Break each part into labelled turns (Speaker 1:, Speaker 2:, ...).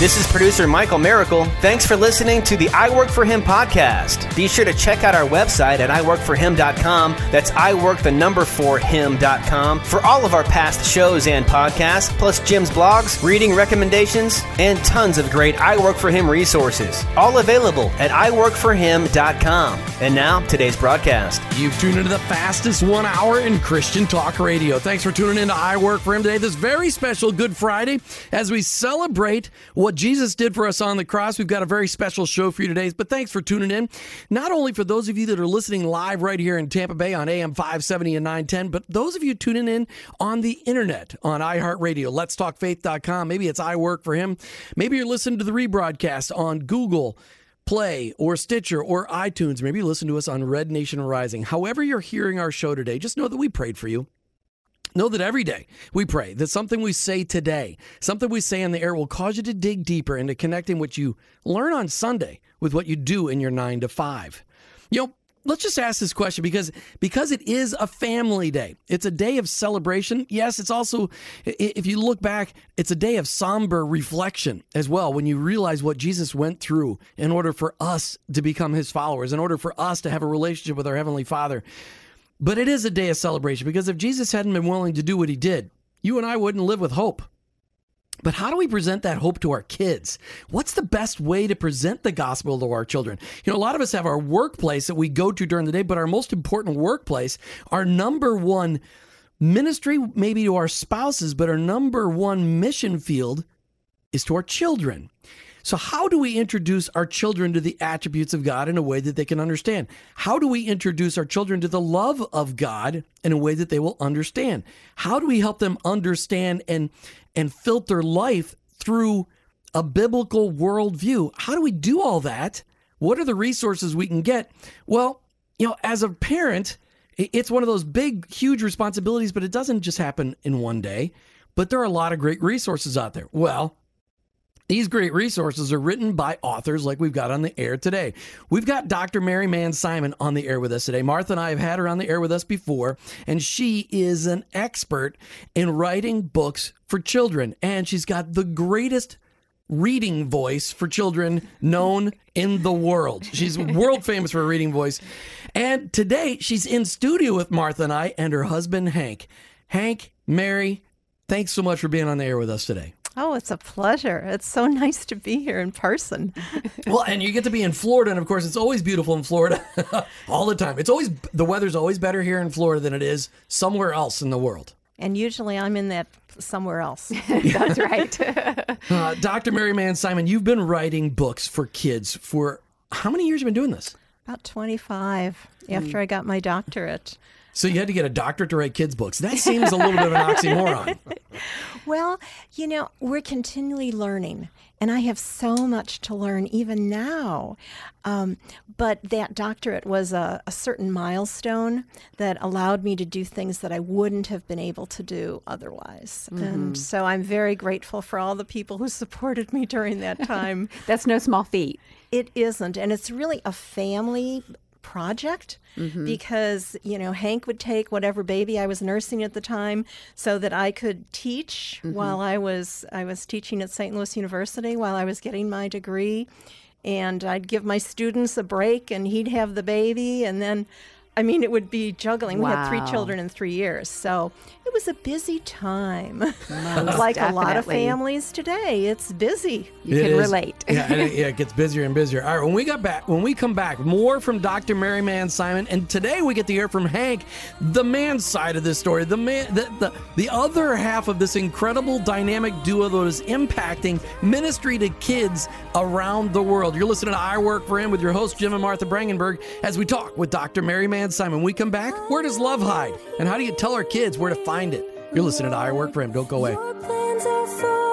Speaker 1: This is producer Michael Miracle. Thanks for listening to the I Work for Him podcast. Be sure to check out our website at iworkforhim.com. That's I work the number for him.com for all of our past shows and podcasts, plus Jim's blogs, reading recommendations, and tons of great I Work for Him resources. All available at iworkforhim.com. And now, today's broadcast.
Speaker 2: You've tuned into the fastest one hour in Christian talk radio. Thanks for tuning in to I Work for Him today, this very special Good Friday, as we celebrate what Jesus did for us on the cross. We've got a very special show for you today, but thanks for tuning in. Not only for those of you that are listening live right here in Tampa Bay on AM 570 and 910, but those of you tuning in on the internet on iHeartRadio, letstalkfaith.com. Maybe it's I Work for Him. Maybe you're listening to the rebroadcast on Google. Play or Stitcher or iTunes. Maybe listen to us on Red Nation Rising. However, you're hearing our show today, just know that we prayed for you. Know that every day we pray that something we say today, something we say in the air will cause you to dig deeper into connecting what you learn on Sunday with what you do in your nine to five. You know, let's just ask this question because because it is a family day. It's a day of celebration. Yes it's also if you look back it's a day of somber reflection as well when you realize what jesus went through in order for us to become his followers in order for us to have a relationship with our heavenly father. But it is a day of celebration because if jesus hadn't been willing to do what he did you and i wouldn't live with hope but how do we present that hope to our kids? What's the best way to present the gospel to our children? You know, a lot of us have our workplace that we go to during the day, but our most important workplace, our number one ministry, maybe to our spouses, but our number one mission field is to our children. So, how do we introduce our children to the attributes of God in a way that they can understand? How do we introduce our children to the love of God in a way that they will understand? How do we help them understand and and filter life through a biblical worldview? How do we do all that? What are the resources we can get? Well, you know, as a parent, it's one of those big, huge responsibilities, but it doesn't just happen in one day. But there are a lot of great resources out there. Well, these great resources are written by authors like we've got on the air today. We've got Dr. Mary Manz Simon on the air with us today. Martha and I have had her on the air with us before, and she is an expert in writing books for children. And she's got the greatest reading voice for children known in the world. She's world famous for a reading voice. And today she's in studio with Martha and I and her husband, Hank. Hank, Mary, thanks so much for being on the air with us today.
Speaker 3: Oh, it's a pleasure. It's so nice to be here in person.
Speaker 2: well, and you get to be in Florida, and of course, it's always beautiful in Florida all the time. It's always the weather's always better here in Florida than it is somewhere else in the world.
Speaker 3: And usually, I'm in that somewhere else.
Speaker 4: That's right.
Speaker 2: uh, Dr. Mary Manz Simon, you've been writing books for kids for how many years? Have you been doing this?
Speaker 3: About 25 after mm. I got my doctorate.
Speaker 2: So you had to get a doctorate to write kids' books. That seems a little bit of an oxymoron.
Speaker 3: well, you know, we're continually learning, and I have so much to learn even now. Um, but that doctorate was a, a, certain milestone that allowed me to do things that I wouldn't have been able to do otherwise. Mm-hmm. And so I'm very grateful for all the people who supported me during that time.
Speaker 4: That's no small feat.
Speaker 3: It isn't. And it's really a family project mm-hmm. because you know Hank would take whatever baby I was nursing at the time so that I could teach mm-hmm. while I was I was teaching at St. Louis University while I was getting my degree and I'd give my students a break and he'd have the baby and then I mean, it would be juggling. Wow. We had three children in three years, so was a busy time. like
Speaker 4: definitely.
Speaker 3: a lot of families today, it's busy.
Speaker 4: You it can is. relate.
Speaker 2: yeah, it, yeah, it gets busier and busier. All right, when we got back, when we come back, more from Dr. Mary Manz Simon, and today we get to hear from Hank, the man side of this story, the man, the, the the other half of this incredible dynamic duo that is impacting ministry to kids around the world. You're listening to I Work for Him with your host Jim and Martha Brangenberg as we talk with Dr. Mary Manz Simon. When we come back, where does love hide? And how do you tell our kids where to find it? You're listening to I Work for Him. Don't go away.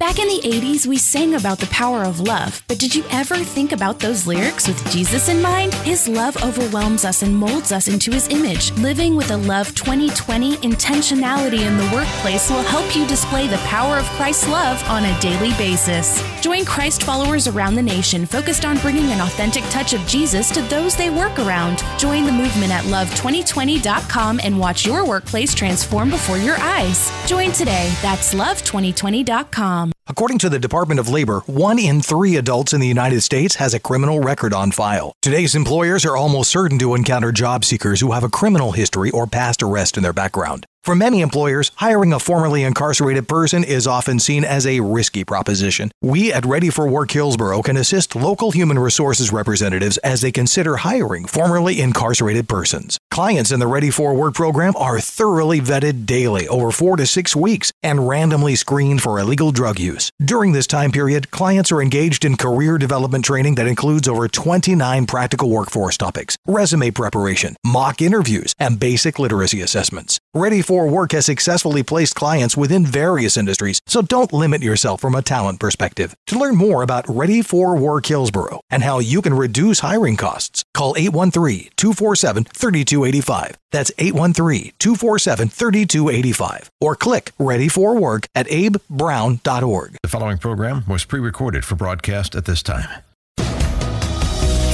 Speaker 5: Back in the 80s, we sang about the power of love, but did you ever think about those lyrics with Jesus in mind? His love overwhelms us and molds us into his image. Living with a Love 2020 intentionality in the workplace will help you display the power of Christ's love on a daily basis. Join Christ followers around the nation focused on bringing an authentic touch of Jesus to those they work around. Join the movement at love2020.com and watch your workplace transform before your eyes. Join today. That's love2020.com.
Speaker 6: According to the Department of Labor, one in three adults in the United States has a criminal record on file. Today's employers are almost certain to encounter job seekers who have a criminal history or past arrest in their background. For many employers, hiring a formerly incarcerated person is often seen as a risky proposition. We at Ready for Work Hillsborough can assist local human resources representatives as they consider hiring formerly incarcerated persons. Clients in the Ready for Work program are thoroughly vetted daily over four to six weeks and randomly screened for illegal drug use. During this time period, clients are engaged in career development training that includes over 29 practical workforce topics, resume preparation, mock interviews, and basic literacy assessments. Ready for Work has successfully placed clients within various industries, so don't limit yourself from a talent perspective. To learn more about Ready for Work Hillsborough and how you can reduce hiring costs, call 813 247 3285. That's 813 247 3285. Or click Ready for Work at abebrown.org.
Speaker 7: The following program was pre recorded for broadcast at this time.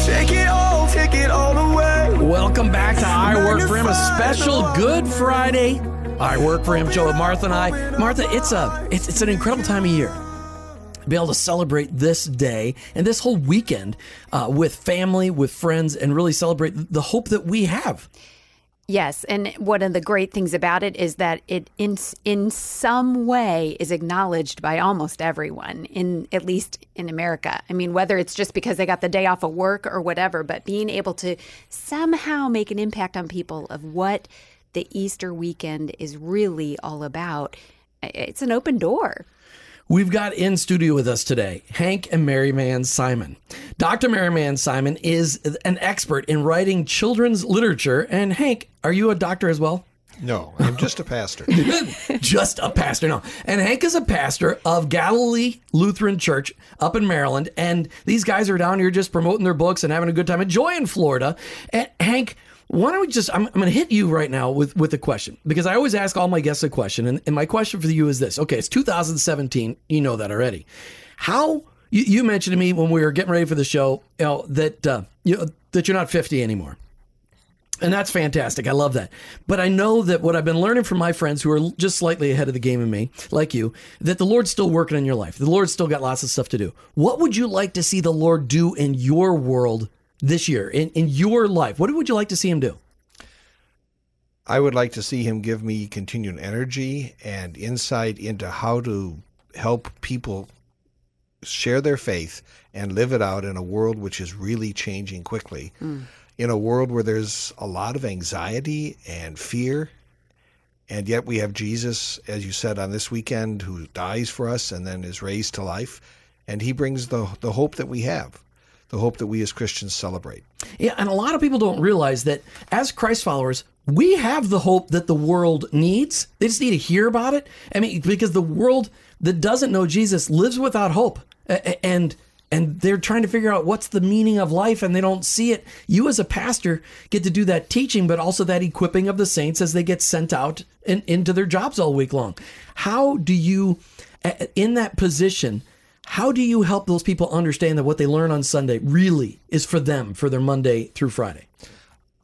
Speaker 8: Take it all, take it all away.
Speaker 2: Welcome back to I Work for Him, a special Good Friday. I Work for Him Joe, Martha and I. Martha, it's a it's, it's an incredible time of year. Be able to celebrate this day and this whole weekend uh, with family, with friends, and really celebrate the hope that we have.
Speaker 4: Yes, and one of the great things about it is that it in in some way is acknowledged by almost everyone in at least in America. I mean, whether it's just because they got the day off of work or whatever, but being able to somehow make an impact on people of what the Easter weekend is really all about. It's an open door.
Speaker 2: We've got in studio with us today Hank and Mary Manz Simon. Dr. Mary Manz Simon is an expert in writing children's literature. And Hank, are you a doctor as well?
Speaker 9: No, I'm just a pastor.
Speaker 2: just a pastor, no. And Hank is a pastor of Galilee Lutheran Church up in Maryland. And these guys are down here just promoting their books and having a good time. Enjoying Florida. And Hank, why don't we just I'm, I'm going to hit you right now with with a question because I always ask all my guests a question and, and my question for you is this okay it's 2017 you know that already how you, you mentioned to me when we were getting ready for the show you know that uh, you that you're not 50 anymore and that's fantastic. I love that. But I know that what I've been learning from my friends who are just slightly ahead of the game of me, like you, that the Lord's still working in your life. The Lord's still got lots of stuff to do. What would you like to see the Lord do in your world this year in, in your life? What would you like to see him do?
Speaker 9: I would like to see him give me continued energy and insight into how to help people share their faith and live it out in a world which is really changing quickly. Mm. In a world where there's a lot of anxiety and fear. And yet we have Jesus, as you said, on this weekend, who dies for us and then is raised to life. And he brings the, the hope that we have the hope that we as Christians celebrate.
Speaker 2: Yeah, and a lot of people don't realize that as Christ followers, we have the hope that the world needs. They just need to hear about it. I mean, because the world that doesn't know Jesus lives without hope. And and they're trying to figure out what's the meaning of life and they don't see it. You as a pastor get to do that teaching, but also that equipping of the saints as they get sent out in, into their jobs all week long. How do you in that position how do you help those people understand that what they learn on Sunday really is for them for their Monday through Friday?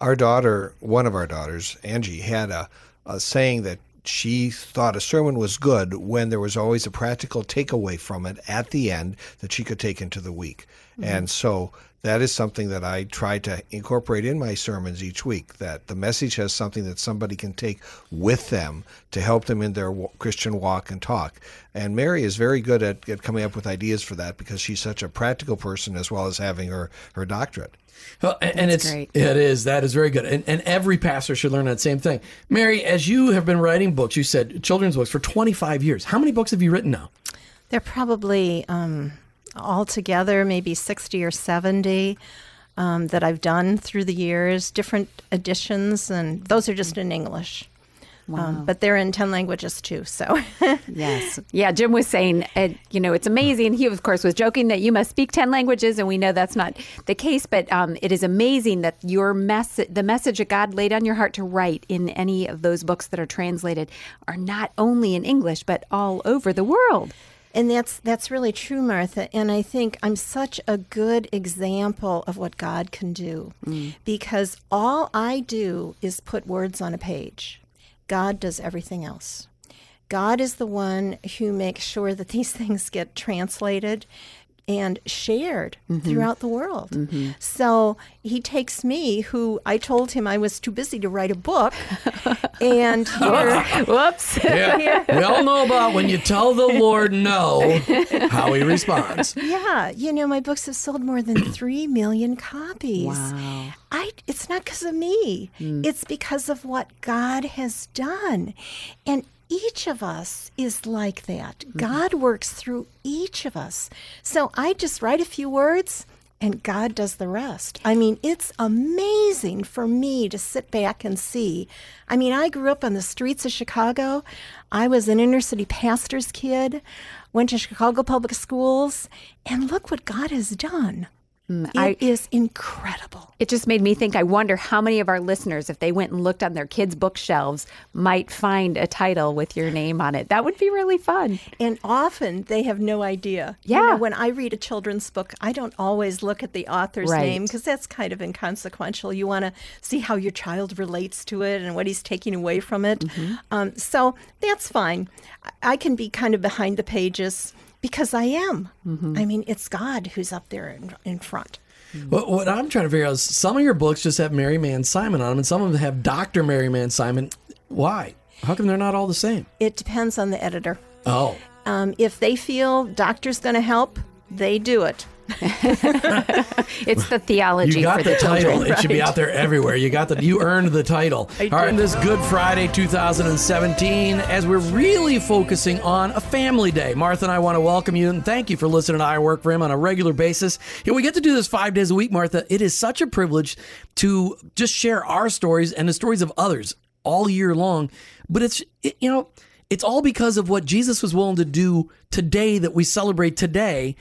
Speaker 9: Our daughter, one of our daughters, Angie, had a, a saying that she thought a sermon was good when there was always a practical takeaway from it at the end that she could take into the week. Mm-hmm. And so that is something that I try to incorporate in my sermons each week that the message has something that somebody can take with them to help them in their Christian walk and talk. And Mary is very good at, at coming up with ideas for that because she's such a practical person as well as having her, her doctorate.
Speaker 2: Well, and, and it's great. it is that is very good, and, and every pastor should learn that same thing. Mary, as you have been writing books, you said children's books for 25 years. How many books have you written now?
Speaker 3: They're probably um, altogether maybe 60 or 70 um, that I've done through the years, different editions, and those are just in English. Um, but they're in 10 languages too. So,
Speaker 4: Yes. Yeah, Jim was saying, uh, you know, it's amazing. He, of course, was joking that you must speak 10 languages, and we know that's not the case, but um, it is amazing that your message, the message that God laid on your heart to write in any of those books that are translated are not only in English, but all over the world.
Speaker 3: And that's that's really true, Martha. And I think I'm such a good example of what God can do mm. because all I do is put words on a page. God does everything else. God is the one who makes sure that these things get translated and shared mm-hmm. throughout the world. Mm-hmm. So he takes me, who I told him I was too busy to write a book, and here,
Speaker 4: Whoops.
Speaker 2: Yeah. we all know about when you tell the Lord no, how he responds.
Speaker 3: yeah, you know, my books have sold more than three million copies.
Speaker 4: Wow.
Speaker 3: I, it's not because of me. Mm. It's because of what God has done. And each of us is like that. Mm-hmm. God works through each of us. So I just write a few words and God does the rest. I mean, it's amazing for me to sit back and see. I mean, I grew up on the streets of Chicago. I was an inner city pastor's kid, went to Chicago public schools, and look what God has done. It is
Speaker 4: I-
Speaker 3: incredible.
Speaker 4: It just made me think. I wonder how many of our listeners, if they went and looked on their kids' bookshelves, might find a title with your name on it. That would be really fun.
Speaker 3: And often they have no idea. You
Speaker 4: Yeah.
Speaker 3: know, when I read a children's book, I don't always look at the author's
Speaker 4: Right.
Speaker 3: name because that's kind of inconsequential. You want to see how your child relates to it and what he's taking away from it.
Speaker 4: Mm-hmm.
Speaker 3: Um, so that's fine. I can be kind of behind the pages because I am.
Speaker 4: Mm-hmm.
Speaker 3: I mean, it's God who's up there in, in front.
Speaker 2: What, what I'm trying to figure out is some of your books just have Mary Manz Simon on them, and some of them have Dr. Mary Manz Simon. Why? How come they're not all the same?
Speaker 3: It depends on the editor.
Speaker 2: Oh.
Speaker 3: Um, if they feel doctor's going to help, they do it.
Speaker 4: It's the theology
Speaker 2: You got
Speaker 4: for
Speaker 2: the,
Speaker 4: the,
Speaker 2: title.
Speaker 4: children.
Speaker 2: It should be out there everywhere. You got the. You earned the title. All right, this Good Friday 2017, as we're really focusing on a family day. Martha and I want to welcome you and thank you for listening to I Work for Him on a regular basis. Yeah, we get to do this five days a week, Martha. It is such a privilege to just share our stories and the stories of others all year long. But it's it, you know it's all because of what Jesus was willing to do today that we celebrate today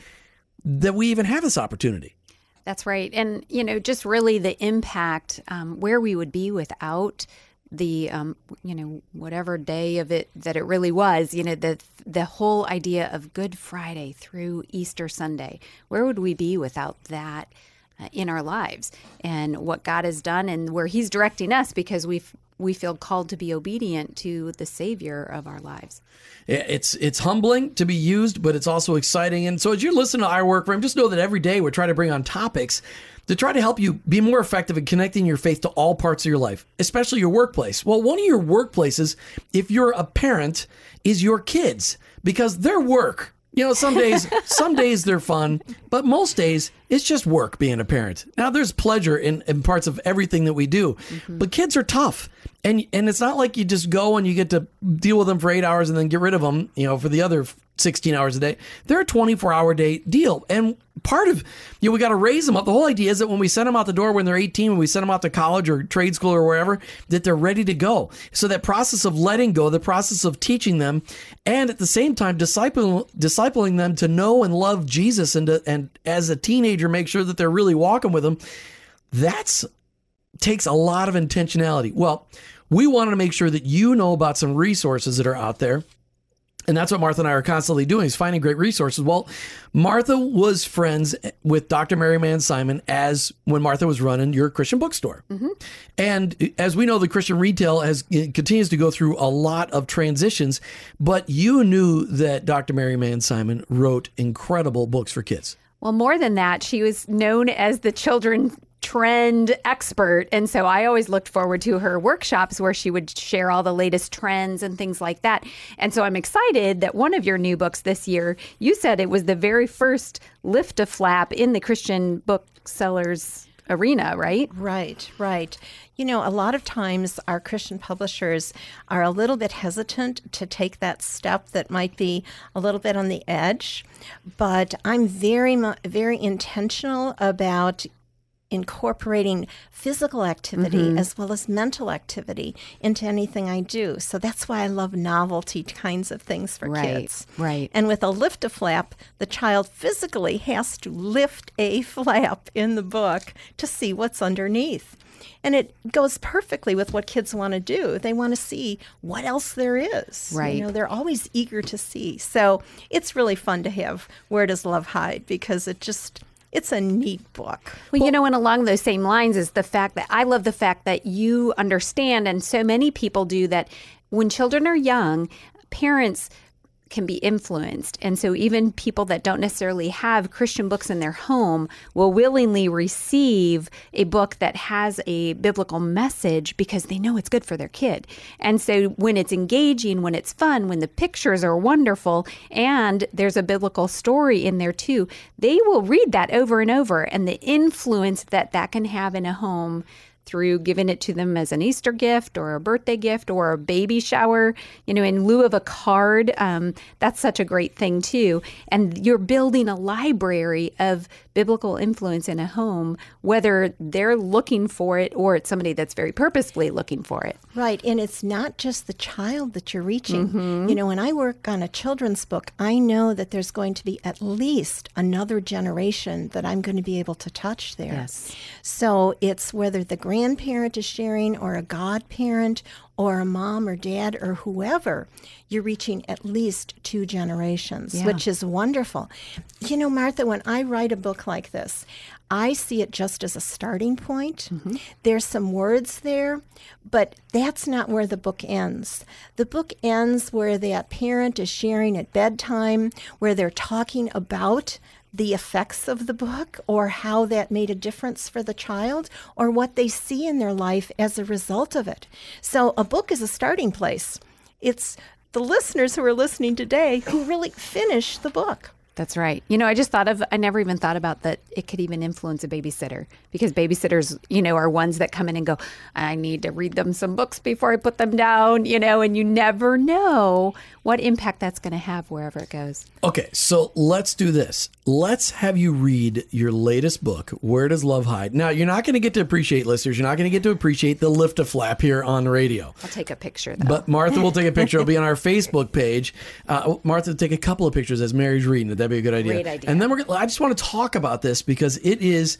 Speaker 2: that we even have this opportunity.
Speaker 4: That's right. And, you know, just really the impact, um, where we would be without the, um, you know, whatever day of it that it really was, you know, the, the whole idea of Good Friday through Easter Sunday. Where would we be without that uh, in our lives and what God has done and where He's directing us because we we feel called to be obedient to the Savior of our lives.
Speaker 2: It's it's humbling to be used, but it's also exciting. And so as you listen to our work for him, just know that every day we're trying to bring on topics to try to help you be more effective in connecting your faith to all parts of your life, especially your workplace. Well, one of your workplaces, if you're a parent, is your kids because their work. You know, some days some days they're fun, but most days it's just work being a parent. Now there's pleasure in, in parts of everything that we do. But kids are tough. And and it's not like you just go and you get to deal with them for 8 hours and then get rid of them, you know, for the other 16 hours a day. They're a 24 hour day deal. And part of, you know, we got to raise them up. The whole idea is that when we send them out the door when they're 18, when we send them out to college or trade school or wherever, that they're ready to go. So that process of letting go, the process of teaching them, and at the same time, disciple, discipling them to know and love Jesus and, to, and as a teenager, make sure that they're really walking with him. That's takes a lot of intentionality. Well, we wanted to make sure that you know about some resources that are out there. And that's what Martha and I are constantly doing is finding great resources. Well, Martha was friends with Dr. Mary Manz Simon as when Martha was running your Christian bookstore. Mm-hmm. And as we know, the Christian retail has eh, continues to go through a lot of transitions. But you knew that Dr. Mary Manz Simon wrote incredible books for kids.
Speaker 4: Well, more than that, she was known as the children trend expert. And so I always looked forward to her workshops where she would share all the latest trends and things like that. And so I'm excited that one of your new books this year, you said it was the very first lift a flap in the Christian booksellers arena, right?
Speaker 3: Right, right. You know, a lot of times our Christian publishers are a little bit hesitant to take that step that might be a little bit on the edge, but I'm very, very intentional about incorporating physical activity
Speaker 4: Mm-hmm.
Speaker 3: as well as mental activity into anything I do. So that's why I love novelty kinds of things for
Speaker 4: Right,
Speaker 3: kids.
Speaker 4: right.
Speaker 3: And with a lift a flap, the child physically has to lift a flap in the book to see what's underneath. And it goes perfectly with what kids want to do. They want to see what else there is.
Speaker 4: Right.
Speaker 3: You know, they're always eager to see. So it's really fun to have Where Does Love Hide because it just it's a neat book.
Speaker 4: Well, you know, and along those same lines is the fact that I love the fact that you understand, and so many people do, that when children are young, parents can be influenced. And so even people that don't necessarily have Christian books in their home will willingly receive a book that has a biblical message because they know it's good for their kid. And so when it's engaging, when it's fun, when the pictures are wonderful and there's a biblical story in there too, they will read that over and over and the influence that that can have in a home through giving it to them as an Easter gift or a birthday gift or a baby shower, you know, in lieu of a card. Um, that's such a great thing, too. And you're building a library of biblical influence in a home, whether they're looking for it or it's somebody that's very purposefully looking for it.
Speaker 3: Right. And it's not just the child that you're reaching. Mm-hmm. You know, when I work on a children's book, I know that there's going to be at least another generation that I'm going to be able to touch there.
Speaker 4: Yes.
Speaker 3: So it's whether the grandparent is sharing or a godparent or a mom or dad or whoever, you're reaching at least two generations,
Speaker 4: Yeah.
Speaker 3: which is wonderful. You know, Martha, when I write a book like this, I see it just as a starting point. Mm-hmm. There's some words there, but that's not where the book ends. The book ends where that parent is sharing at bedtime, where they're talking about the effects of the book or how that made a difference for the child or what they see in their life as a result of it. So a book is a starting place. It's the listeners who are listening today who really finish the book.
Speaker 4: That's right. You know, I just thought of, I never even thought about that it could even influence a babysitter because babysitters, you know, are ones that come in and go, I need to read them some books before I put them down, you know, and you never know what impact that's going to have wherever it goes.
Speaker 2: Okay, so let's do this. Let's have you read your latest book, Where Does Love Hide? Now, you're not going to get to appreciate, listeners, you're not going to get to appreciate the lift a flap here on radio.
Speaker 4: I'll take a picture though.
Speaker 2: But Martha will take a picture. It'll be on our Facebook page. Uh, Martha will take a couple of pictures as Mary's reading it. That'd be a good idea.
Speaker 4: Great idea.
Speaker 2: And then we're. Gonna, I just want to talk about this because it is.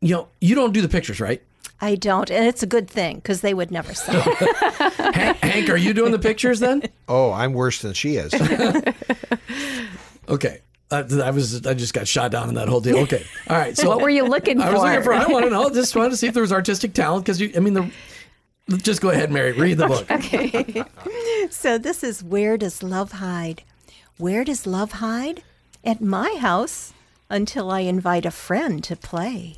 Speaker 2: You know, you don't do the pictures, right?
Speaker 3: I don't, and it's a good thing because they would never sell.
Speaker 2: Hank, Hank, are you doing the pictures then?
Speaker 9: Oh, I'm worse than she is.
Speaker 2: Okay. Uh, I was. I just got shot down in that whole deal. Okay. All right. So
Speaker 4: what were you looking for?
Speaker 2: I was looking for. I want to know. Just wanted to see if there was artistic talent because you. I mean, the. Just go ahead, Mary. Read the book. Okay.
Speaker 3: so this is Where Does Love Hide? Where does love hide? At my house until I invite a friend to play.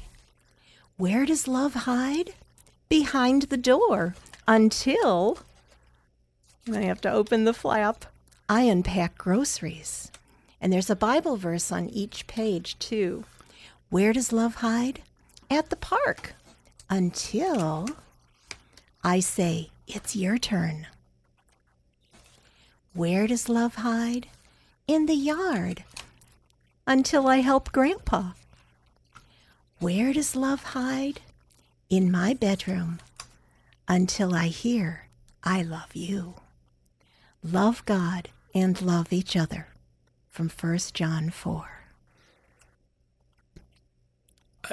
Speaker 3: Where does love hide? Behind the door until I have to open the flap. I unpack groceries. And there's a Bible verse on each page, too. Where does love hide? At the park until I say, It's your turn. Where does love hide? In the yard until I help Grandpa. Where does love hide? In my bedroom until I hear, I love you. Love God and love each other. From 1 John 4.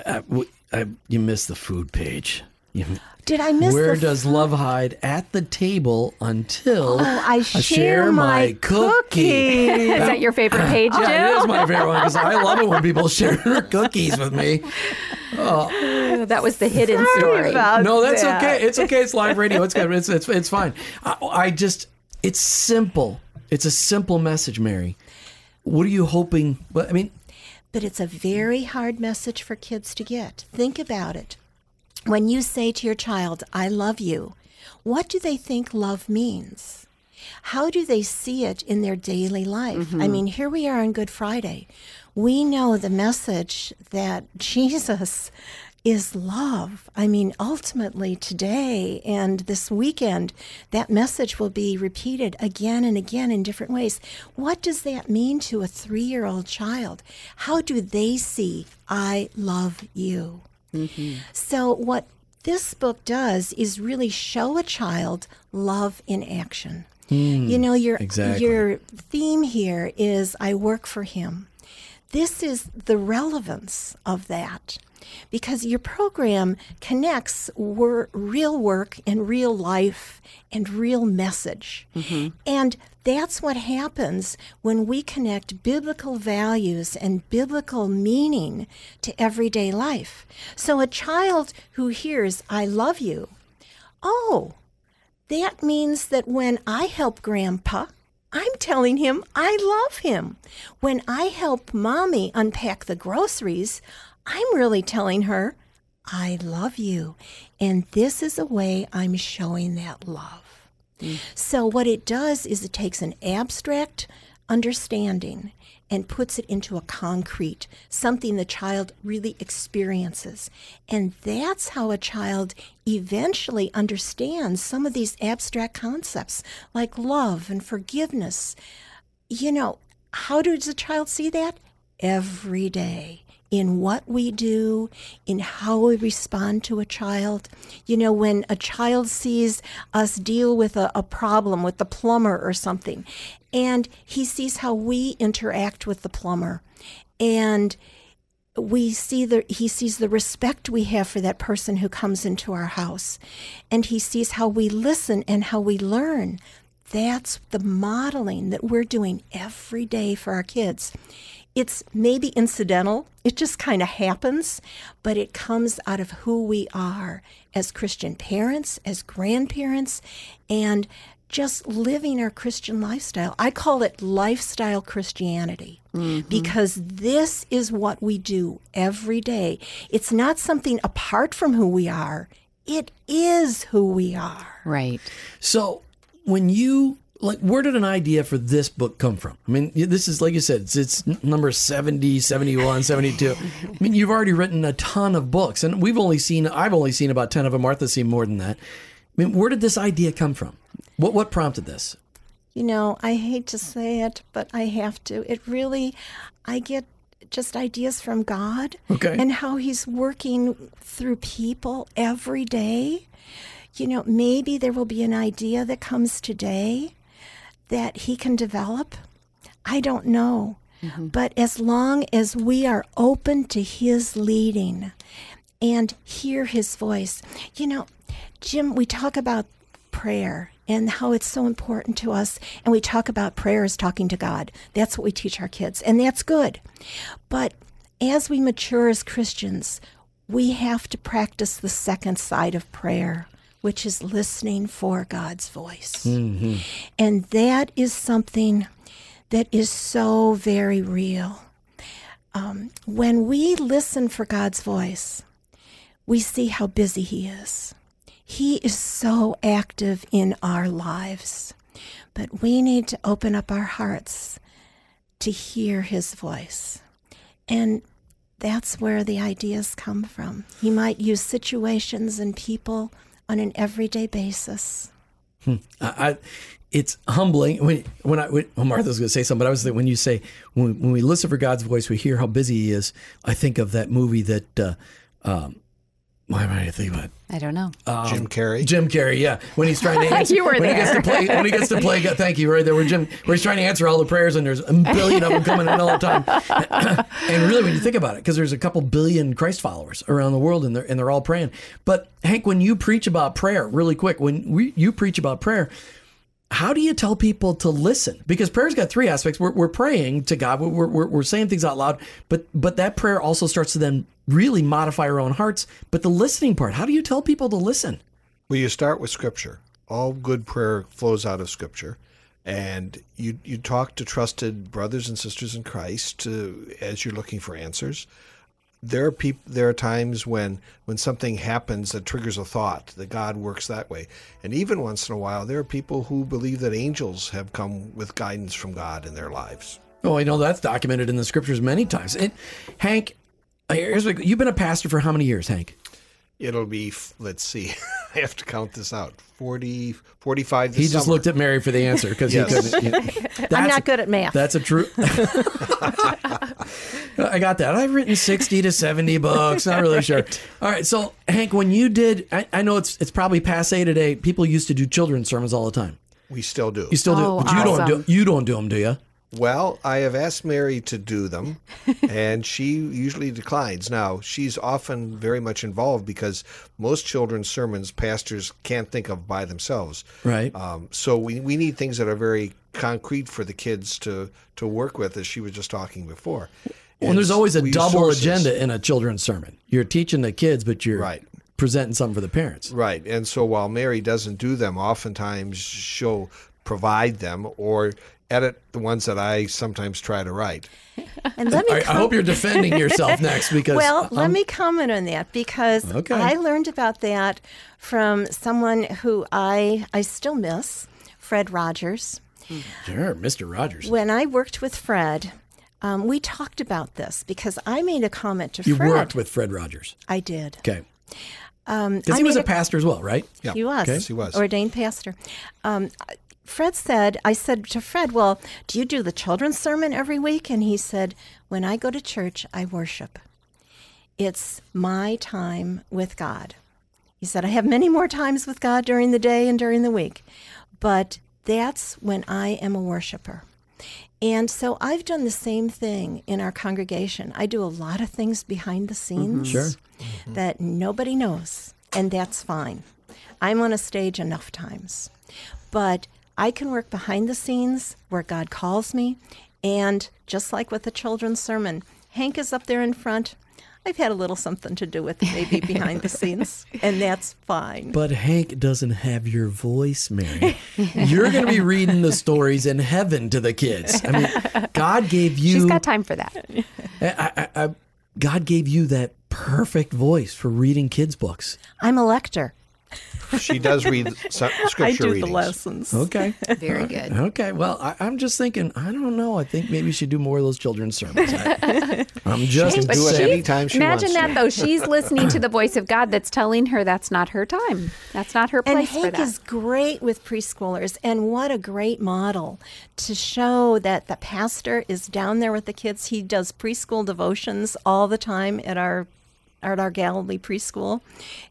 Speaker 2: I, I, you missed the food page. You,
Speaker 3: Did I miss
Speaker 2: Where
Speaker 3: the
Speaker 2: does love hide? At the table until
Speaker 3: Oh, I share my cookie.
Speaker 4: Is that your favorite page, Joe?
Speaker 2: Yeah, it is my favorite one because I love it when people share their cookies with me.
Speaker 4: Oh, that was the oh. hidden story.
Speaker 3: about
Speaker 2: No, that's
Speaker 3: that.
Speaker 2: okay. It's okay. It's live radio. It's good. It's it's, it's fine. I, I just it's simple. It's a simple message, Mary. What are you hoping? Well, I mean,
Speaker 3: But it's a very hard message for kids to get. Think about it. When you say to your child, I love you, what do they think love means? How do they see it in their daily life? I mm-hmm. mean, here we are on Good Friday. We know the message that Jesus is love. I mean, ultimately, today and this weekend, that message will be repeated again and again in different ways. What does that mean to a three year old child? How do they see, I love you? Mm-hmm. So, what this book does is really show a child love in action. Hmm. you know, your
Speaker 2: exactly.
Speaker 3: your theme here is I work for him. This is the relevance of that because your program connects wor- real work and real life and real message. Mm-hmm. And that's what happens when we connect biblical values and biblical meaning to everyday life. So a child who hears, I love you, oh, that means that when I help Grandpa, I'm telling him I love him. When I help Mommy unpack the groceries, I'm really telling her I love you. And this is a way I'm showing that love. Mm. So, what it does is it takes an abstract understanding and puts it into a concrete, something the child really experiences. And that's how a child eventually understands some of these abstract concepts like love and forgiveness. You know, how does a child see that? Every day in what we do, in how we respond to a child. You know, when a child sees us deal with a, a, problem with the plumber or something, and he sees how we interact with the plumber, and we see the he sees the respect we have for that person who comes into our house. And he sees how we listen and how we learn. That's the modeling that we're doing every day for our kids. It's maybe incidental. It just kind of happens, but it comes out of who we are as Christian parents, as grandparents, and just living our Christian lifestyle. I call it lifestyle Christianity mm-hmm. because this is what we do every day. It's not something apart from who we are, it is who we are.
Speaker 4: Right.
Speaker 2: So when you like where did an idea for this book come from i mean this is like you said it's, it's, number 70 71 72 i mean you've already written a ton of books and we've only seen i've only seen about 10 of them martha's seen more than that i mean where did this idea come from what what prompted this
Speaker 3: you know i hate to say it but i have to it really i get just ideas from god
Speaker 2: okay.
Speaker 3: and how he's working through people every day you know maybe there will be an idea that comes today that he can develop? I don't know. Mm-hmm. But as long as we are open to his leading and hear his voice, you know, Jim, we talk about prayer and how it's so important to us. And we talk about prayer as talking to God. That's what we teach our kids, and that's good. But as we mature as Christians, we have to practice the second side of prayer which is listening for God's voice.
Speaker 2: Mm-hmm.
Speaker 3: And that is something that is so very real. Um, when we listen for God's voice, we see how busy He is. He is so active in our lives. But we need to open up our hearts to hear His voice. And that's where the ideas come from. He might use situations and people on an everyday basis.
Speaker 2: Hmm. I, I, it's humbling when when I when, Martha's going to say something, but I was when you say when, when we listen for God's voice, we hear how busy He is. I think of that movie that. Uh, um, why am I thinking about? It?
Speaker 4: I don't know.
Speaker 9: Um, Jim Carrey.
Speaker 2: Jim Carrey, yeah. When he's trying to answer,
Speaker 4: you were
Speaker 2: when
Speaker 4: there.
Speaker 2: he gets to play, when he gets to play, thank you, right there. When Jim, where he's trying to answer all the prayers, and there's a billion of them coming in all the time. and really, when you think about it, because there's a couple billion Christ followers around the world, and they're and they're all praying. But Hank, when you preach about prayer, really quick, when we, you preach about prayer, how do you tell people to listen? Because prayer's got three aspects. We're, we're praying to God. We're, we're, we're saying things out loud, but but that prayer also starts to then really modify our own hearts. But the listening part, how do you tell people to listen?
Speaker 9: Well, you start with Scripture. All good prayer flows out of Scripture, and you you talk to trusted brothers and sisters in Christ to, as you're looking for answers. There are people. There are times when when something happens that triggers a thought that God works that way, and even once in a while, there are people who believe that angels have come with guidance from God in their lives.
Speaker 2: Oh, I know that's documented in the scriptures many times. It, Hank, here's what, you've been a pastor for how many years, Hank?
Speaker 9: It'll be let's see, I have to count this out. 40, 45
Speaker 2: He just
Speaker 9: summer.
Speaker 2: looked at Mary for the answer because
Speaker 9: Yes.
Speaker 2: he couldn't.
Speaker 3: I'm
Speaker 2: That's-
Speaker 3: not good at math.
Speaker 2: That's a true. I got that. I've written sixty to seventy books. Not really sure. All right, so Hank, when you did, I, I know it's it's probably passe today. People used to do children's sermons all the time.
Speaker 9: We still do.
Speaker 2: You still do,
Speaker 4: Oh,
Speaker 2: but you don't do you don't do them, do you?
Speaker 9: Well, I have asked Mary to do them, and she usually declines. Now, she's often very much involved because most children's sermons pastors can't think of by themselves.
Speaker 2: Right.
Speaker 9: Um, so we, we need things that are very concrete for the kids to, to work with, as she was just talking before.
Speaker 2: Well,
Speaker 9: And
Speaker 2: there's always a double
Speaker 9: sources.
Speaker 2: agenda in a children's sermon. You're teaching the kids, but you're
Speaker 9: Right.
Speaker 2: presenting something for the parents.
Speaker 9: Right. And so while Mary doesn't do them, oftentimes she'll provide them or edit the ones that I sometimes try to write.
Speaker 3: and let me
Speaker 2: I, I hope you're defending yourself next because
Speaker 3: Well, let
Speaker 2: I'm-
Speaker 3: me comment on that because
Speaker 2: Okay.
Speaker 3: I learned about that from someone who I I still miss, Fred Rogers.
Speaker 2: sure, Mr. Rogers.
Speaker 3: When I worked with Fred, um, we talked about this because I made a comment to
Speaker 2: You
Speaker 3: Fred.
Speaker 2: You worked with Fred Rogers.
Speaker 3: I did.
Speaker 2: Okay.
Speaker 3: Um,
Speaker 2: Because
Speaker 3: I
Speaker 2: he was
Speaker 3: made
Speaker 2: a pastor as well, right?
Speaker 9: Yeah.
Speaker 3: He was.
Speaker 9: Yes, he was.
Speaker 3: Ordained pastor. Um, Fred said, I said to Fred, Well, do you do the children's sermon every week? And he said, When I go to church, I worship. It's my time with God. He said, I have many more times with God during the day and during the week, but that's when I am a worshiper. And so I've done the same thing in our congregation. I do a lot of things behind the mm-hmm. scenes
Speaker 2: Sure. Mm-hmm.
Speaker 3: that nobody knows, and that's fine. I'm on a stage enough times. But I can work behind the scenes where God calls me, and just like with the children's sermon, Hank is up there in front. I've had a little something to do with maybe behind the scenes, and that's fine.
Speaker 2: But Hank doesn't have your voice, Mary. You're going to be reading the stories in heaven to the kids. I mean, God gave you.
Speaker 4: She's got time for that.
Speaker 2: I, I, I, God gave you that perfect voice for reading kids' books.
Speaker 3: I'm a lector.
Speaker 9: She does read some scripture
Speaker 3: I do
Speaker 9: readings.
Speaker 3: the lessons.
Speaker 2: Okay.
Speaker 4: Very good.
Speaker 2: Okay. Well, I, I'm just thinking. I don't know. I think maybe you should do more of those children's sermons. I, am just
Speaker 9: She can do it
Speaker 2: saying.
Speaker 9: anytime she wants.
Speaker 4: Imagine that
Speaker 9: to.
Speaker 4: though. She's listening to the voice of God that's telling her that's not her time. That's not her
Speaker 3: And
Speaker 4: place for
Speaker 3: Hank
Speaker 4: that.
Speaker 3: is great with preschoolers, and what a great model to show that the pastor is down there with the kids. He does preschool devotions all the time at our at our Galilee preschool,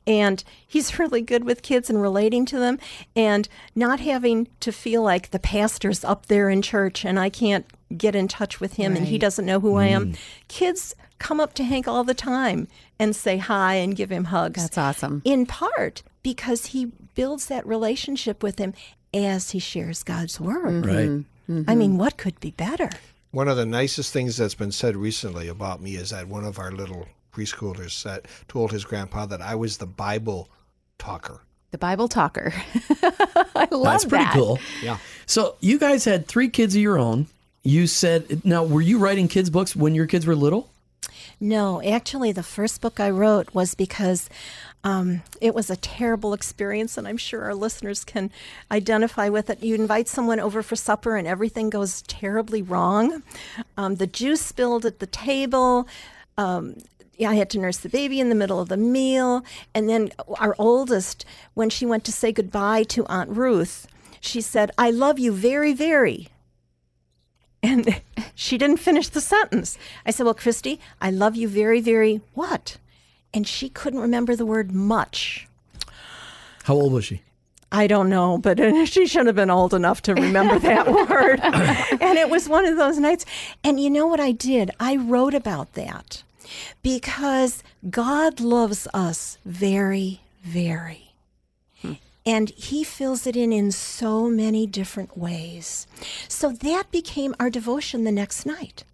Speaker 3: and he's really good with kids and relating to them, and not having to feel like the pastor's up there in church and I can't get in touch with him and he doesn't know who I am. Mm. Kids come up to Hank all the time and say hi and give him hugs
Speaker 4: That's awesome.
Speaker 3: in part because he builds that relationship with him as he shares God's word. Mm-hmm.
Speaker 2: Right.
Speaker 3: I mean, what could be better?
Speaker 9: One of the nicest things that's been said recently about me is that one of our little preschoolers said, told his grandpa that I was the Bible talker.
Speaker 4: The Bible talker. I love that.
Speaker 2: That's pretty
Speaker 4: that.
Speaker 2: cool.
Speaker 9: Yeah.
Speaker 2: So you guys had three kids of your own. You said now were you writing kids books when your kids were little?
Speaker 3: No, actually, the first book I wrote was because um, it was a terrible experience, and I'm sure our listeners can identify with it. You invite someone over for supper, and everything goes terribly wrong. Um, the juice spilled at the table. Um, yeah, I had to nurse the baby in the middle of the meal. And then our oldest, when she went to say goodbye to Aunt Ruth, she said, I love you very, very. And she didn't finish the sentence. I said, Well, Christy, I love you very, very what? And she couldn't remember the word much.
Speaker 2: How old was she?
Speaker 3: I don't know, but she should have been old enough to remember that word. and it was one of those nights. And you know what I did? I wrote about that because God loves us very, very. Hmm. And he fills it in in so many different ways. So that became our devotion the next night.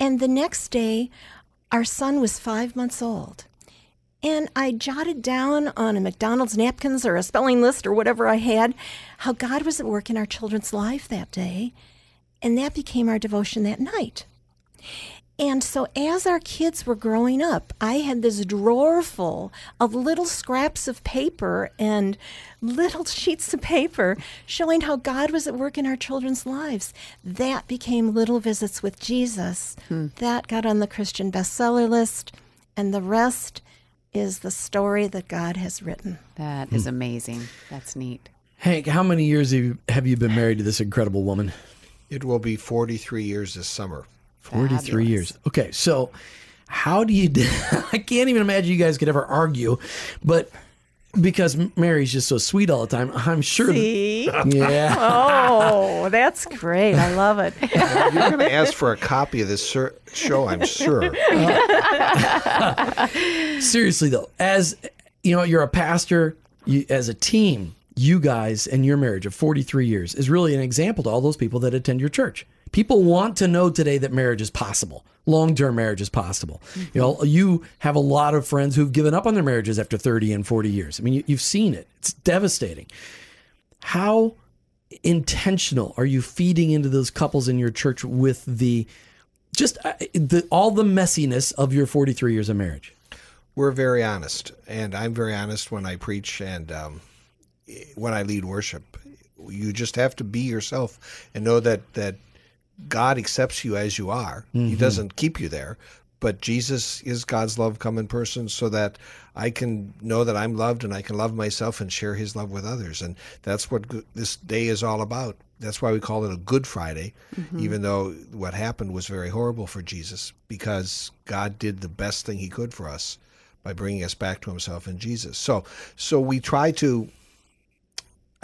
Speaker 3: And the next day, our son was five months old. And I jotted down on a McDonald's napkins or a spelling list or whatever I had how God was at work in our children's life that day. And that became our devotion that night. And so, as our kids were growing up, I had this drawer full of little scraps of paper and little sheets of paper showing how God was at work in our children's lives. That became Little Visits with Jesus. That got on the Christian bestseller list, and the rest is the story that God has written.
Speaker 4: That
Speaker 2: Hmm.
Speaker 4: is amazing. That's neat.
Speaker 2: Hank, how many years have you been married to this incredible woman?
Speaker 9: It will be 43 years this summer.
Speaker 2: 43
Speaker 4: Fabulous.
Speaker 2: years. Okay, so how do you I can't even imagine you guys could ever argue, but because Mary's just so sweet all the time, I'm sure that-
Speaker 3: See?
Speaker 2: yeah.
Speaker 3: Oh, that's great. I love it.
Speaker 9: You're going to ask for a copy of this ser- show, I'm sure.
Speaker 2: Seriously though, as you know, you're a pastor, you, as a team, you guys and your marriage of 43 years is really an example to all those people that attend your church. People want to know today that marriage is possible. Long-term marriage is possible. You know, you have a lot of friends who've given up on their marriages after 30 and 40 years. I mean, you, you've seen it. It's devastating. How intentional are you feeding into those couples in your church with the just uh, the all the messiness of your 43 years of marriage?
Speaker 9: We're very honest, and I'm very honest when I preach and um, when I lead worship. You just have to be yourself and know that that God accepts you as you are. He mm-hmm. doesn't keep you there, but Jesus is God's love come in person, so that I can know that I'm loved and I can love myself and share His love with others. And that's what this day is all about. That's why we call it a Good Friday, mm-hmm. even though what happened was very horrible for Jesus, because God did the best thing He could for us by bringing us back to Himself in Jesus. So, so we try to,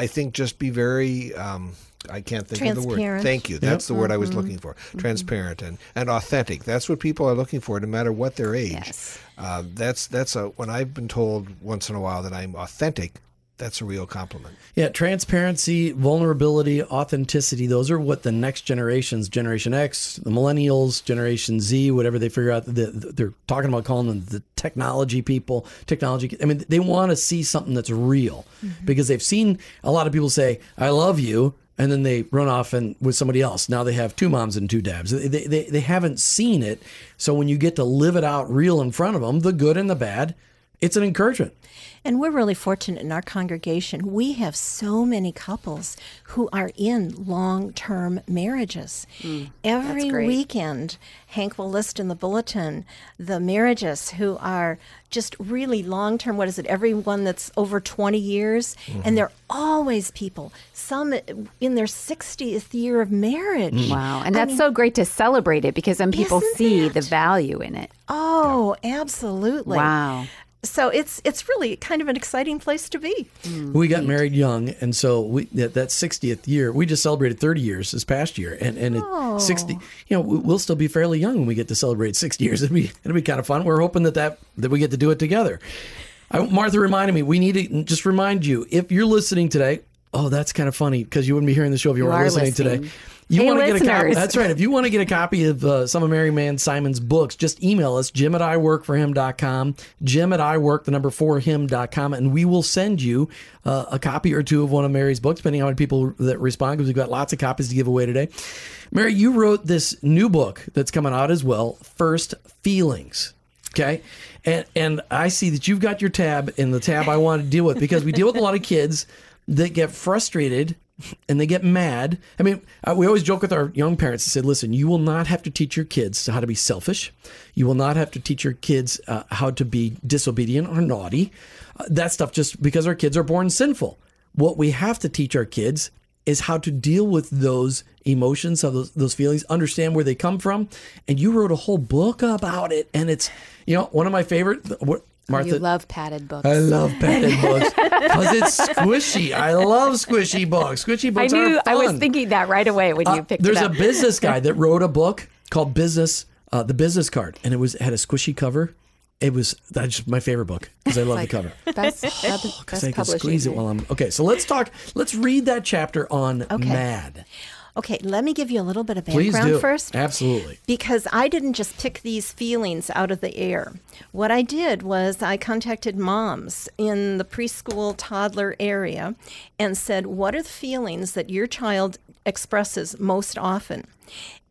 Speaker 9: I think, just be very. Um, I can't think of the word. Thank you. That's the word I was looking for. Transparent and, and authentic. That's what people are looking for, no matter what their age.
Speaker 4: Yes.
Speaker 9: Uh, that's that's a when I've been told once in a while that I'm authentic. That's a real compliment.
Speaker 2: Yeah, transparency, vulnerability, authenticity, those are what the next generations, Generation X, the millennials, Generation Z, whatever they figure out, the, the- they're talking about calling them the technology people, technology. I mean, they want to see something that's real mm-hmm. because they've seen a lot of people say, I love you. And then they run off and with somebody else. Now they have two moms and two dabs. They, they, they, they haven't seen it. So when you get to live it out real in front of them, the good and the bad, it's an encouragement.
Speaker 3: And we're really fortunate in our congregation. We have so many couples who are in long term marriages. Mm,
Speaker 4: every
Speaker 3: weekend, Hank will list in the bulletin the marriages who are just really long term. What is it? Everyone that's over 20 years. Mm-hmm. And they're always people, some in their 60th year of marriage. Mm.
Speaker 4: Wow. And that's so great to celebrate it because then people see
Speaker 3: it?
Speaker 4: the value in it.
Speaker 3: Oh, absolutely.
Speaker 4: Wow.
Speaker 3: So it's it's really kind of an exciting place to be.
Speaker 2: Mm, we got married young, and so we that, that 60th year, we just celebrated 30 years this past year, and and it, 60. You know, we- we'll still be fairly young when we get to celebrate 60 years. It'll be it'll be kind of fun. We're hoping that that that we get to do it together. I, Martha reminded me we need to just remind you if you're listening today. Oh, that's kind of funny because you wouldn't be hearing the show if you,
Speaker 4: You
Speaker 2: weren't
Speaker 4: are
Speaker 2: listening, today. You
Speaker 4: Hey,
Speaker 2: want to get a copy? That's right. If you want to get a copy of uh, some of Mary Manz Simon's books, just email us, jim at iworkforhim.com, jim at iwork, the number for him.com, and we will send you uh, a copy or two of one of Mary's books, depending on how many people that respond, because we've got lots of copies to give away today. Mary, you wrote this new book that's coming out as well, First Feelings. Okay. And and I see that you've got your tab in the tab I want to deal with because we deal with a lot of kids that get frustrated and they get mad. I mean, uh, we always joke with our young parents and say, listen, you will not have to teach your kids how to be selfish. You will not have to teach your kids uh, how to be disobedient or naughty. Uh, that stuff just because our kids are born sinful. What we have to teach our kids is how to deal with those emotions, how those, those feelings, understand where they come from. And you wrote a whole book about it. And it's, you know, one of my favorite, Martha.
Speaker 4: You love padded books.
Speaker 2: I love padded books because it's squishy. I love squishy books. Squishy
Speaker 4: I
Speaker 2: books
Speaker 4: knew
Speaker 2: are fun.
Speaker 4: I was thinking that right away when you
Speaker 2: Uh,
Speaker 4: picked
Speaker 2: there's a business guy that wrote a book called Business, uh, the Business Card, and it was had a squishy cover. It was that's just my favorite book because I love
Speaker 4: Like,
Speaker 2: the cover.
Speaker 4: Best,
Speaker 2: Because
Speaker 4: best
Speaker 2: I can squeeze it while I'm okay. So let's talk. Let's read that chapter on mad.
Speaker 3: Okay, let me give you a little bit of background first.
Speaker 2: Absolutely.
Speaker 3: Because I didn't just pick these feelings out of the air. What I did was I contacted moms in the preschool toddler area and said, What are the feelings that your child expresses most often?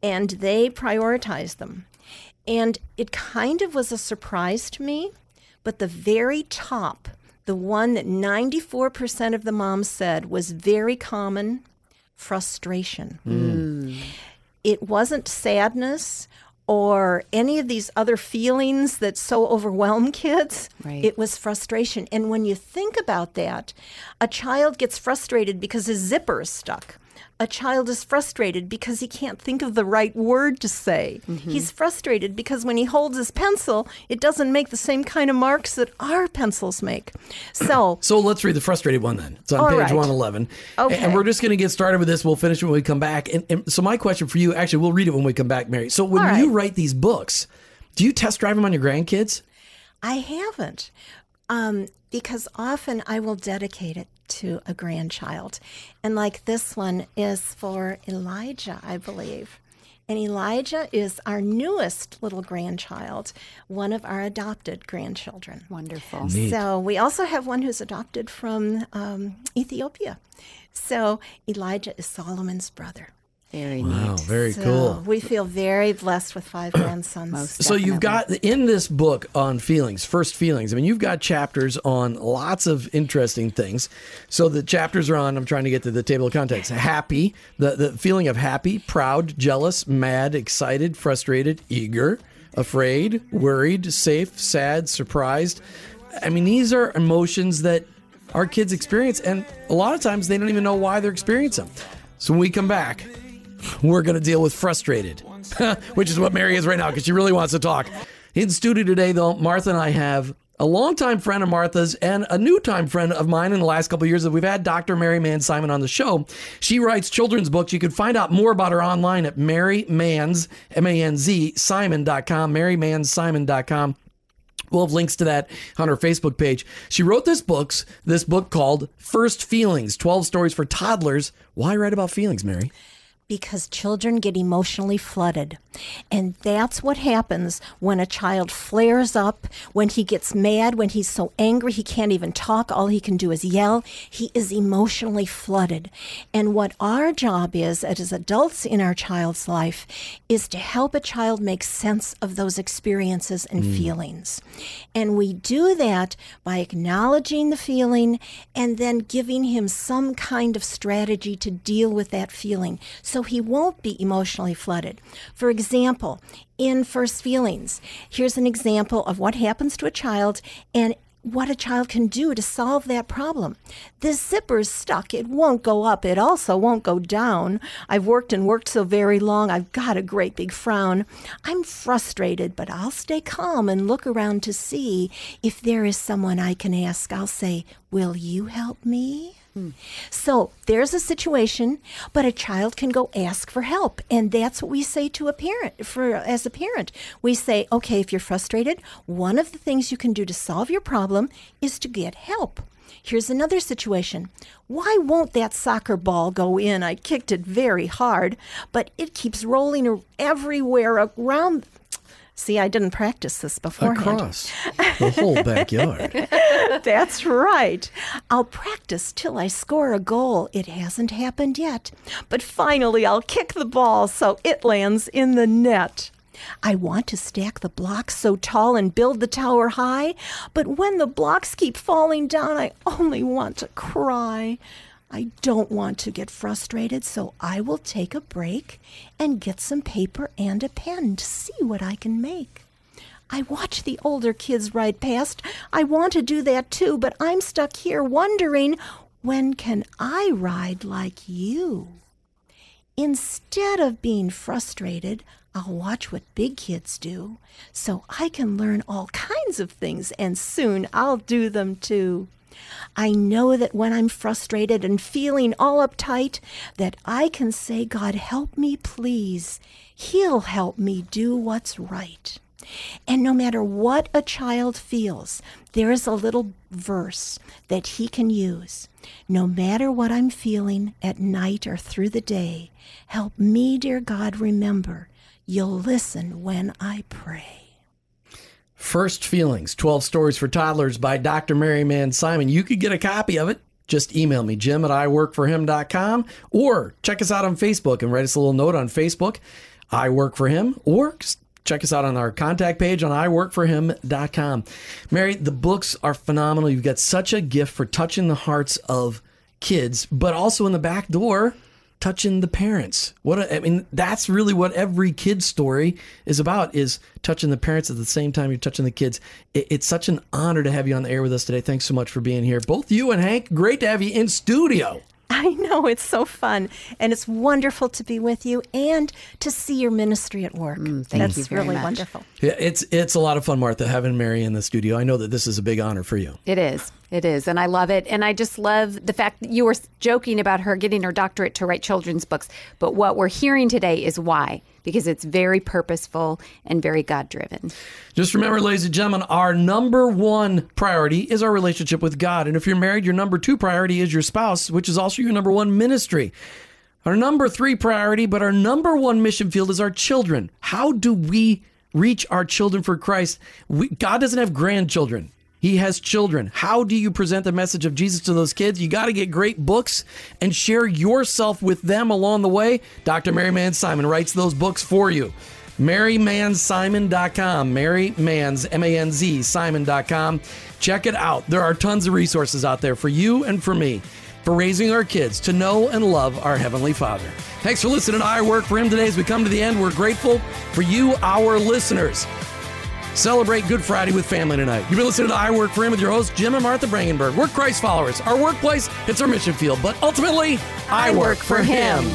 Speaker 3: And they prioritized them. And it kind of was a surprise to me, but the very top, the one that 94% of the moms said was very common frustration. Hmm. It wasn't sadness or any of these other feelings that so overwhelm kids.
Speaker 4: Right.
Speaker 3: It was frustration. And when you think about that, a child gets frustrated because his zipper is stuck. A child is frustrated because he can't think of the right word to say. He's frustrated because when he holds his pencil, it doesn't make the same kind of marks that our pencils make. So,
Speaker 2: So let's read the frustrated one then. It's on page
Speaker 3: right.
Speaker 2: 111.
Speaker 3: Okay.
Speaker 2: And we're just going to get started with this. We'll finish when we come back. And, and so, my question for you actually, we'll read it when we come back, Mary. So, when
Speaker 3: All
Speaker 2: you write these books, do you test drive them on your grandkids?
Speaker 3: I haven't, um, because often I will dedicate it to a grandchild. And like this one is for Elijah, I believe. And Elijah is our newest little grandchild, one of our adopted grandchildren.
Speaker 4: Wonderful.
Speaker 3: So we also have one who's adopted from um, Ethiopia. So Elijah is Solomon's brother.
Speaker 4: Very
Speaker 2: Wow,
Speaker 4: neat.
Speaker 2: very
Speaker 3: So
Speaker 2: cool.
Speaker 3: we feel very blessed with five grandsons.
Speaker 4: Most
Speaker 2: So you've got in this book on feelings, first feelings. I mean, you've got chapters on lots of interesting things. So the chapters are on. I'm trying to get to the table of contents. Happy, the the feeling of happy, proud, jealous, mad, excited, frustrated, eager, afraid, worried, safe, sad, surprised. I mean, these are emotions that our kids experience, and a lot of times they don't even know why they're experiencing them. So when we come back, we're going to deal with frustrated, which is what Mary is right now because she really wants to talk. In studio today, though, Martha and I have a longtime friend of Martha's and a new time friend of mine in the last couple of years that we've had Dr. Mary Manz Simon on the show. She writes children's books. You can find out more about her online at Mary Manz, M A N Z, Simon.com, MaryManzSimon.com. We'll have links to that on her Facebook page. She wrote this books, this book called First Feelings, 12 Stories for Toddlers. Why write about feelings, Mary?
Speaker 3: Because children get emotionally flooded. And that's what happens when a child flares up, when he gets mad, when he's so angry he can't even talk. All he can do is yell. He is emotionally flooded. And what our job is as adults in our child's life is to help a child make sense of those experiences and mm. feelings. And we do that by acknowledging the feeling and then giving him some kind of strategy to deal with that feeling so he won't be emotionally flooded. For example, in First Feelings, here's an example of what happens to a child and what a child can do to solve that problem. This zipper's stuck. It won't go up. It also won't go down. I've worked and worked so very long. I've got a great big frown. I'm frustrated, but I'll stay calm and look around to see if there is someone I can ask. I'll say, Will you help me? So there's a situation, but a child can go ask for help, and that's what we say to a parent. For as a parent, we say, okay, if you're frustrated, one of the things you can do to solve your problem is to get help. Here's another situation. Why won't that soccer ball go in? I kicked it very hard, but it keeps rolling everywhere around. See, I didn't practice this beforehand.
Speaker 2: Across the whole backyard.
Speaker 3: That's right. I'll practice till I score a goal. It hasn't happened yet. But finally, I'll kick the ball so it lands in the net. I want to stack the blocks so tall and build the tower high, but when the blocks keep falling down, I only want to cry. I don't want to get frustrated, so I will take a break and get some paper and a pen to see what I can make. I watch the older kids ride past. I want to do that too, but I'm stuck here wondering when can I ride like you? Instead of being frustrated, I'll watch what big kids do so I can learn all kinds of things and soon I'll do them too. I know that when I'm frustrated and feeling all uptight that I can say God help me please. He'll help me do what's right. And no matter what a child feels, there is a little verse that he can use. No matter what I'm feeling at night or through the day, help me, dear God, remember you'll listen when I pray.
Speaker 2: First Feelings 12 Stories for Toddlers by Dr. Mary Manz Simon. You could get a copy of it. Just email me, jim at iworkforhim.com, or check us out on Facebook and write us a little note on Facebook. I work for him, or just check us out on our contact page on iworkforhim.com. Mary, the books are phenomenal. You've got such a gift for touching the hearts of kids, but also in the back door, touching the parents. What a, I mean, that's really what every kid's story is about: is touching the parents at the same time you're touching the kids. It, it's such an honor to have you on the air with us today. Thanks so much for being here, both you and Hank. Great to have you in studio.
Speaker 3: I know it's so fun, and it's wonderful to be with you and to see your ministry at work.
Speaker 4: Mm, thank
Speaker 3: That's
Speaker 4: you very
Speaker 3: really
Speaker 4: much.
Speaker 3: wonderful.
Speaker 2: Yeah, it's it's a lot of fun, Martha, having Mary in the studio. I know that this is a big honor for you.
Speaker 4: It is. It is. And I love it. And I just love the fact that you were joking about her getting her doctorate to write children's books. But what we're hearing today is why, because it's very purposeful and very God driven.
Speaker 2: Just remember, ladies and gentlemen, our number one priority is our relationship with God. And if you're married, your number two priority is your spouse, which is also your number one ministry. Our number three priority, but our number one mission field is our children. How do we reach our children for Christ? We, God doesn't have grandchildren. He has children. How do you present the message of Jesus to those kids? You got to get great books and share yourself with them along the way. Dr. Mary Manz Simon writes those books for you. MaryManzSimon.com. Mary Manz, M A N Z, Simon.com. Check it out. There are tons of resources out there for you and for me for raising our kids to know and love our Heavenly Father. Thanks for listening to I Work for Him today. As we come to the end, we're grateful for you, our listeners. Celebrate Good Friday with family tonight. You've been listening to I Work for Him with your hosts, Jim and Martha Brangenberg. We're Christ followers. Our workplace, it's our mission field, but ultimately, I, work, for him.